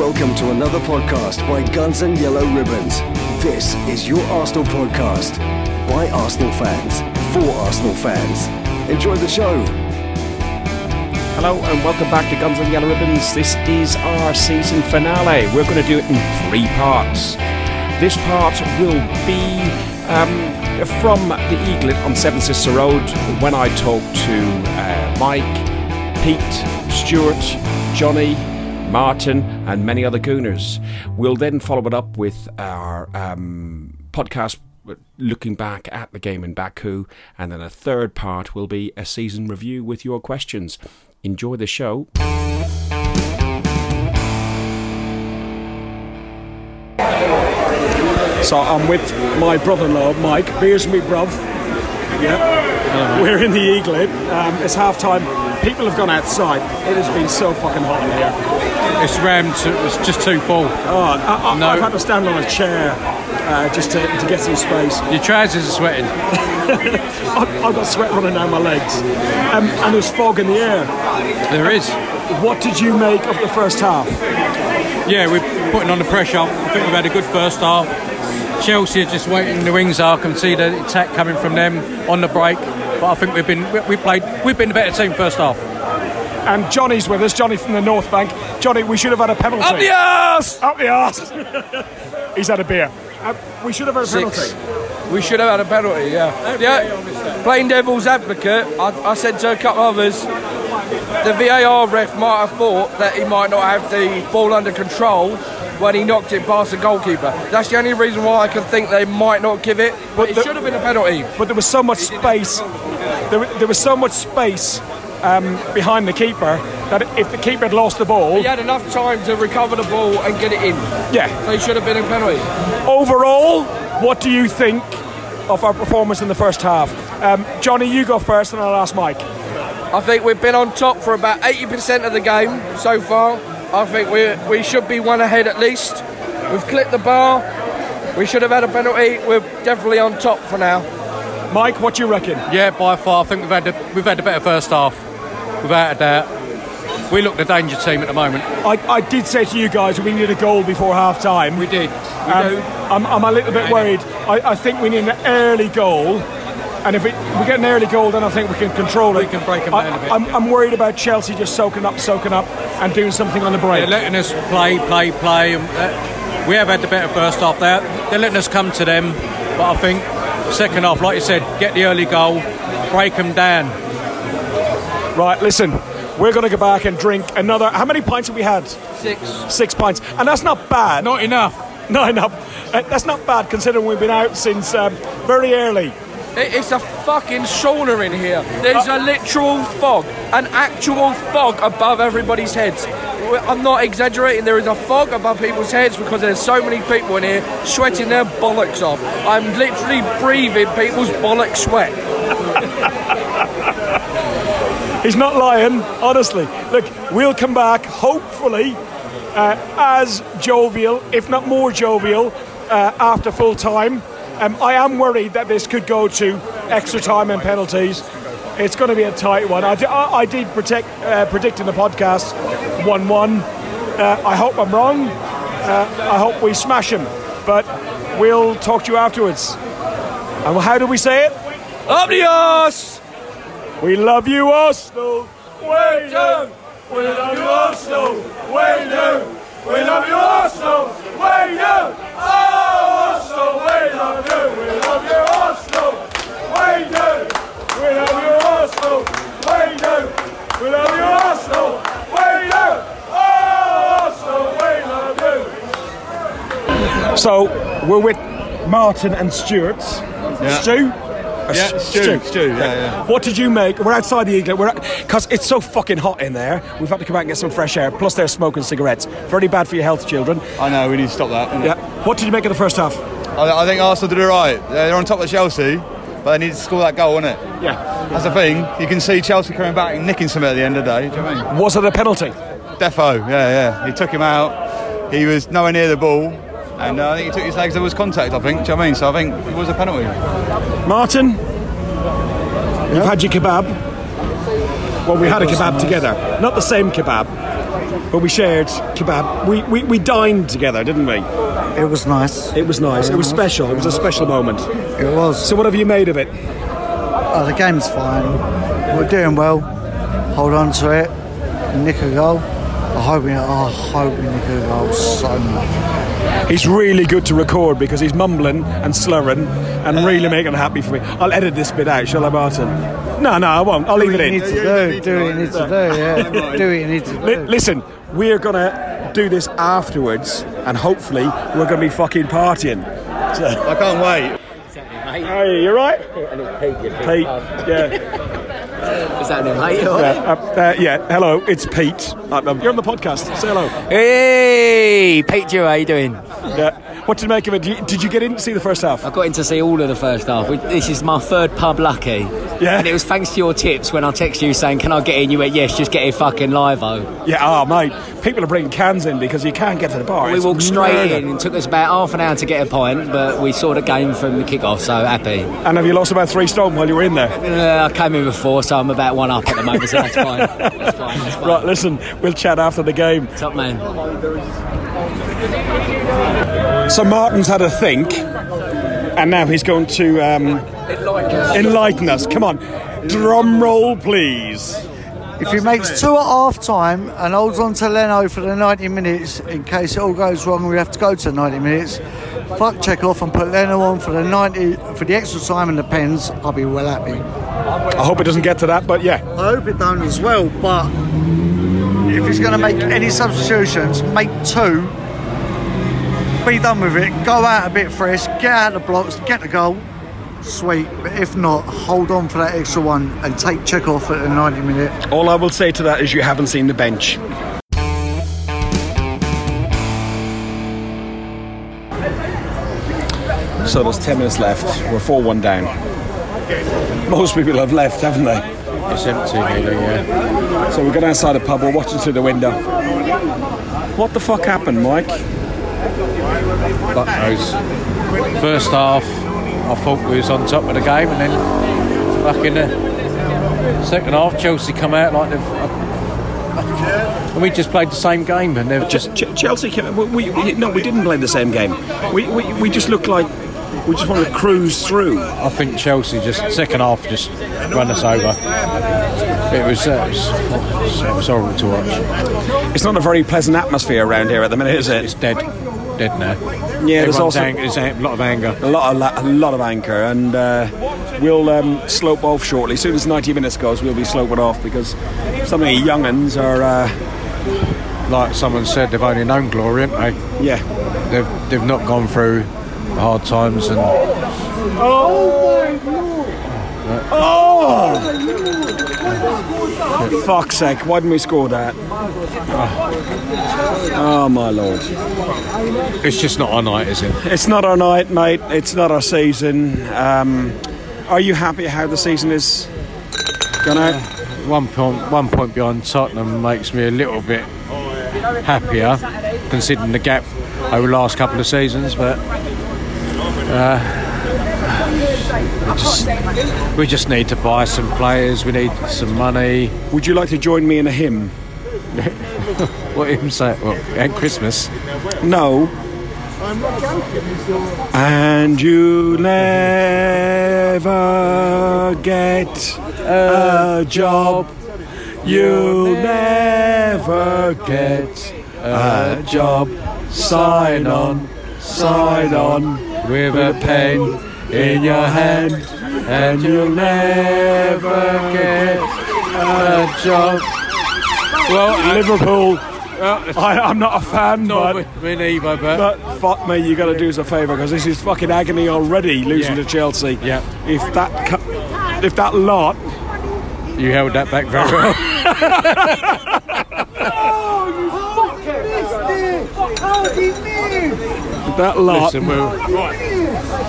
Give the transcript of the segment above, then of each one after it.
Welcome to another podcast by Guns and Yellow Ribbons. This is your Arsenal podcast by Arsenal fans for Arsenal fans. Enjoy the show. Hello and welcome back to Guns and Yellow Ribbons. This is our season finale. We're going to do it in three parts. This part will be um, from the Eaglet on Seven Sister Road when I talk to uh, Mike, Pete, Stuart, Johnny, Martin, and many other Gooners. We'll then follow it up with our um, podcast looking back at the game in Baku, and then a third part will be a season review with your questions. Enjoy the show. So I'm with my brother-in-law, Mike. Beers me, bruv. Yeah. We're in the Eaglet. Um, it's half time. People have gone outside. It has been so fucking hot in here. It's rammed. To, it's just too full. Oh, I, I, No. I've had to stand on a chair uh, just to, to get some space. Your trousers are sweating. I, I've got sweat running down my legs. Um, and there's fog in the air. There is. What did you make of the first half? Yeah, we're putting on the pressure. I think we've had a good first half. Chelsea are just waiting in the wings. I can see the attack coming from them on the break. But I think we've been we, we played. We've been the better team first half. And Johnny's with us, Johnny from the North Bank. Johnny, we should have had a penalty. Up the arse! Up the arse! He's had a beer. Uh, we should have had a Six. penalty. We should have had a penalty, yeah. Yeah, playing devil's advocate, I, I said to a couple of others, the VAR ref might have thought that he might not have the ball under control when he knocked it past the goalkeeper. That's the only reason why I can think they might not give it, but it the- should have been a penalty. But there was so much space. There, there was so much space um, behind the keeper that if the keeper had lost the ball, He had enough time to recover the ball and get it in, yeah. so should have been a penalty. Overall, what do you think of our performance in the first half? Um, Johnny, you go first, and I'll ask Mike. I think we've been on top for about 80% of the game so far. I think we we should be one ahead at least. We've clipped the bar. We should have had a penalty. We're definitely on top for now. Mike, what do you reckon? Yeah, by far. I think we've had the, we've had the better first half, without a doubt. We look the danger team at the moment. I, I did say to you guys we needed a goal before half time. We did. We Um, do. I'm, I'm a little bit worried. I, I think we need an early goal. And if it, we get an early goal, then I think we can control it. We can break 'em I- down a bit. I'm, I'm worried about Chelsea just soaking up, soaking up, and doing something on the break. They're letting us play, play, play. Uh, we have had the better first half. They're, they're letting us come to them. But I think second half, like you said, get the early goal, break them down. Right, listen, we're going to go back and drink another. How many pints have we had? Six. Six pints, and that's not bad. Not enough. no, enough. Uh, that's not bad considering we've been out since um, very early. It- It's a fucking sauna in here. There's a literal fog, an actual fog above everybody's heads. I'm not exaggerating. There is a fog above people's heads because there's so many people in here sweating their bollocks off. I'm literally breathing people's bollock sweat. He's not lying, honestly. Look, we'll come back, hopefully, uh, as jovial, if not more jovial, uh, after full time. Um, I am worried that this could go to extra time and penalties. It's going to be a tight one. I, I- I did protect, uh, predict in the podcast 1 1. Uh, I hope I'm wrong. Uh, I hope we smash him. But we'll talk to you afterwards. And how do we say it? Up the arse! We love you, Arsenal. We do. We love you, Arsenal. We do. We love you, Arsenal. We do. Oh, Arsenal, we love you. We love you, Arsenal. We do. We love you, Arsenal. We do. We love you, Arsenal. We do. Oh, Arsenal, we love you. So we're with Martin and Stuart. Stu. Yeah, uh, Stu, Stu, yeah, yeah. What did you make? We're outside the Eaglet. We're because it's so fucking hot in there. We've had to come out and get some fresh air. Plus, they're smoking cigarettes. Very bad for your health, children. I know, we need to stop that. Yeah. What did you make of the first half? I, I think Arsenal did it right. They're on top of Chelsea, but they need to score that goal, innit? Yeah. That's the thing. You can see Chelsea coming back and nicking some at the end of the day. Do you know what I mean? Was it a penalty? Defo, yeah, yeah. He took him out. He was nowhere near the ball. And uh, I think he took his legs, there was contact, I think. Do you know what I mean? So I think it was a penalty. Martin, you've had your kebab. Well, we had a kebab together. Not the same kebab. But we shared kebab. We, we, we dined together, didn't we? It was nice. It was nice. It was special. It was a special moment. It was. So, what have you made of it? Oh, the game's fine. We're doing well. Hold on to it. Nick a goal. I hope we. Oh, I hope we nick a goal so much. He's really good to record because he's mumbling and slurring and really making it happy for me. I'll edit this bit out, shall I, Martin? No, no, I won't. I'll leave it Do what in. need to do. Do what you need to do. Yeah. Do what you need to Li- do. listen, we're gonna do this afterwards, and hopefully we're gonna be fucking partying. I can't wait. Hey, you right? Pete, yeah. Is that him, mate? Yeah, uh, uh, yeah, hello, it's Pete. Um, you're on the podcast. Say hello. Hey, Pete Dew, how you doing? Yeah. What did you make of it? Did you, did you get in to see the first half? I got in to see all of the first half. This is my third pub lucky. Yeah. And it was thanks to your tips when I texted you saying, Can I get in? You went, Yes, just get in fucking live oh. Yeah, oh, mate. People are bringing cans in because you can't get to the bar. We It's walked straight murder. in. It took us about half an hour to get a pint, but we saw the game from the kick off, so happy. And have you lost about three stone while you were in there? Uh, I came in before, so I'm about one up at the moment, so that's fine. That's fine. That's fine. Right, listen, we'll chat after the game. Top man. So Martin's had a think, and now he's going to um, enlighten us. Come on, drum roll, please. If he makes two at half time and holds on to Leno for the 90 minutes in case it all goes wrong we have to go to 90 minutes, fuck Cech off and put Leno on for the 90 for the extra time and the pens, I'll be well happy. I hope it doesn't get to that, but yeah. I hope it don't as well, but if he's going to make any substitutions, make two. Be done with it. Go out a bit fresh. Get out the blocks. Get the goal. Sweet. But if not, hold on for that extra one and take Cech off at the 90 minute. All I will say to that is you haven't seen the bench. So there's 10 minutes left. We're 4 1 down. Most people have left, haven't they? It's empty, really, yeah. So we got outside the pub, we're watching through the window. What the fuck happened, Mike? Knows. First half, I thought we was on top of the game, and then back in the second half, Chelsea come out like they've. Uh, and we just played the same game, and they've just. Ch- Chelsea, came, we, we, no, we didn't play the same game. We, we, we just looked like we just want to cruise through. I think Chelsea just second half just ran us over. It was, uh, it was, it was horrible to watch. It's not a very pleasant atmosphere around here at the minute, is it? It's dead, dead now. Yeah, there's also ang- there's a lot of anger. a lot of la- a lot of anchor, and uh, we'll um, slope off shortly. As soon as 90 minutes goes, we'll be sloping off because some of the younguns are, uh, Like someone said, they've only known glory, haven't they? yeah. They've they've not gone through hard times and oh my lord! For fuck's sake, why didn't we score that? Oh my lord. it's just not our night, is it? It's not our night, mate. It's not our season. Um, are you happy how the season is gone out? One point one point behind Tottenham makes me a little bit happier, considering the gap over the last couple of seasons. But uh, we just we just need to buy some players. We need some money. Would you like to join me in a hymn? What him say? Well, at Christmas. No. And you never get a job. You'll never get a job. Sign on, sign on With a pen in your hand, and you'll never get a job. Well, Liverpool. Uh, I, I'm not a fan, Not but me neither, but but fuck me, you got to do us a favour because this is fucking agony already losing Yeah. to Chelsea. Yeah. If that cu- if that lot, you held that back very well. Oh, you missed it! Oh, he if that lot, Listen, we're,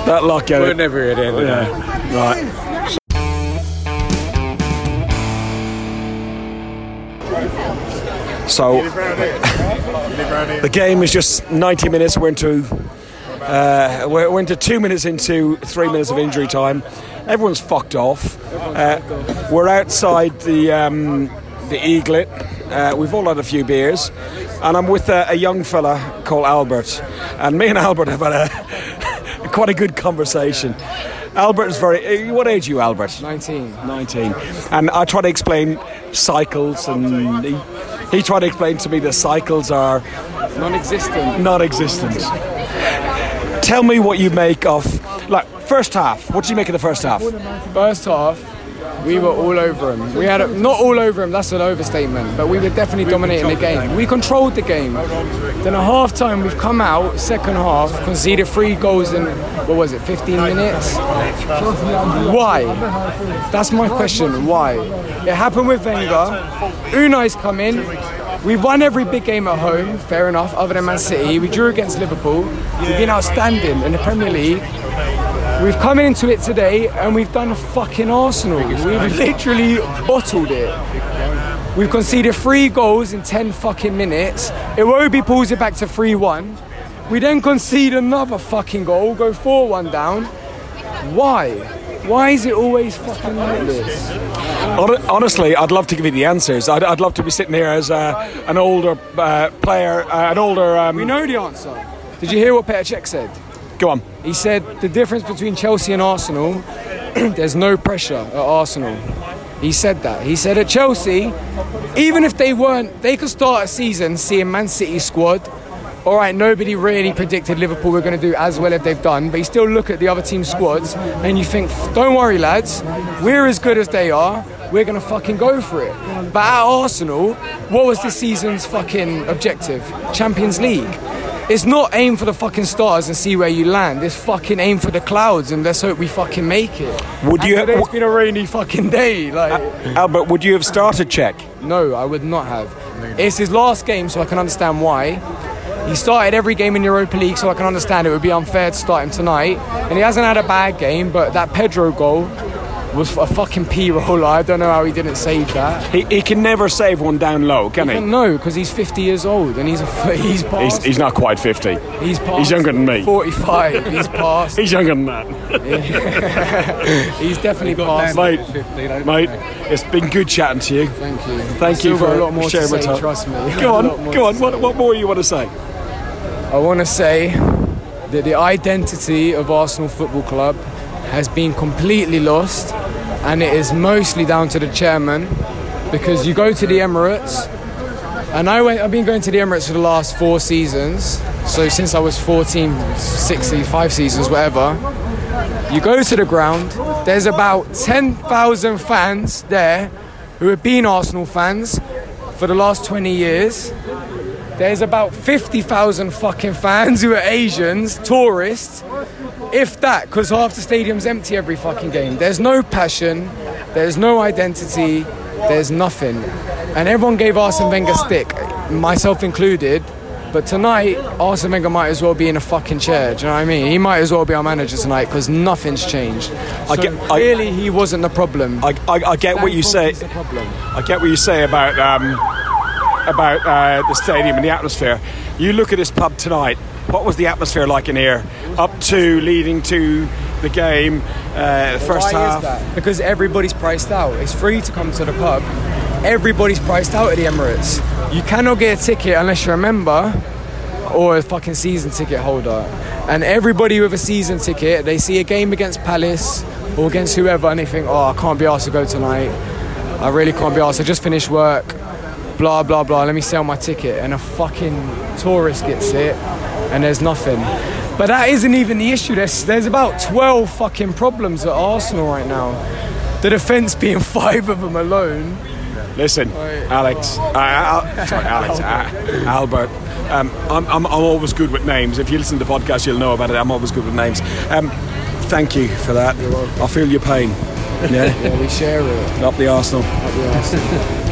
that lot get we're it. never at end. Yeah. Right. So the game is just 90 minutes. We're into uh, we're, we're into two minutes into three minutes of injury time. Everyone's fucked off. Uh, we're outside the um, the Eaglet, Uh, we've all had a few beers, and I'm with a, a young fella called Albert. And me and Albert have had a quite a good conversation. Albert is very. uh, What age are you, Albert? 19. 19. And I try to explain cycles, and he, he tried to explain to me that cycles are Non-existent. non existent. Tell me what you make of. Like, first half. What do you make of the first half? First half, we were all over him. We had a, not all over him. That's an overstatement. But we were definitely dominating the game. We controlled the game. Then at half time, we've come out second half, conceded three goals in what was it, 15 minutes? Why? That's my question. Why? It happened with Wenger. Unai's come in. We've won every big game at home, fair enough, other than Man City. We drew against Liverpool. We've been outstanding in the Premier League. We've come into it today and we've done a fucking Arsenal. We've literally bottled it. We've conceded three goals in 10 fucking minutes. Iwobi pulls it back to 3 1. We then concede another fucking goal, go 4 1 down. Why? Why is it always fucking like this? Honestly, I'd love to give you the answers. I'd, I'd love to be sitting here as uh, an older uh, player, uh, an older. Um, We know the answer. Did you hear what Petr Cech said? Go on. He said the difference between Chelsea and Arsenal, there's no pressure at Arsenal. He said that. He said at Chelsea, even if they weren't, they could start a season seeing Man City squad. All right, nobody really predicted Liverpool were going to do as well as they've done, but you still look at the other team's squads and you think, don't worry, lads, we're as good as they are. We're going to fucking go for it. But at Arsenal, what was this season's fucking objective? Champions League. It's not aim for the fucking stars and see where you land. It's fucking aim for the clouds and let's hope we fucking make it. Would And you- Today's been a rainy fucking day. Like, Albert, would you have started Cech? no, I would not have. It's his last game, so I can understand why. He started every game in Europa League, so I can understand it would be unfair to start him tonight. And he hasn't had a bad game, but that Pedro goal was a fucking P roller. I don't know how he didn't save that. He, he can never save one down low, can he? No, because he's 50 years old and he's a, he's He's, past. he's not quite 50. he's past he's younger than me. 45. He's past. He's younger than that. He's definitely past. Mate, mate, it's been good chatting to you. Thank you. Thank you Still got for a lot more to sharing my say, time. trust me. Go on, go on. What, what more you want to say? I want to say that the identity of Arsenal Football Club has been completely lost, and it is mostly down to the chairman because you go to the Emirates, and I went, I've been going to the Emirates for the last four seasons, so since I was 14, 60, five seasons, whatever. You go to the ground, there's about 10,000 fans there who have been Arsenal fans for the last 20 years. There's about 50,000 fucking fans who are Asians, tourists, if that, because half the stadium's empty every fucking game. There's no passion, there's no identity, there's nothing. And everyone gave Arsene Wenger stick, myself included. But tonight, Arsene Wenger might as well be in a fucking chair. Do you know what I mean? He might as well be our manager tonight because nothing's changed. I So get- I- clearly, he wasn't the problem. I, I, I get what you say. The. I get what you say about um, about uh, the stadium and the atmosphere. You look at this pub tonight. What was the atmosphere like in here? Up to, leading to the game, uh, the first Why half. is that? Because everybody's priced out. It's free to come to the pub. Everybody's priced out at the Emirates. You cannot get a ticket unless you're a member or a fucking season ticket holder. And everybody with a season ticket, they see a game against Palace or against whoever and they think, oh, I can't be asked to go tonight. I really can't be asked. I just finished work. Blah, blah, blah. Let me sell my ticket. And a fucking tourist gets it and there's nothing. But that isn't even the issue. There's, there's about 12 fucking problems at Arsenal right now. The defence being five of them alone. Listen, Alex, uh, Al- sorry, Alex, uh, Albert. Um, I'm, I'm, I'm always good with names. If you listen to the podcast, you'll know about it. I'm always good with names. Um, thank you for that. I feel your pain. Yeah, Yeah, we share it. up the Arsenal. Up the Arsenal.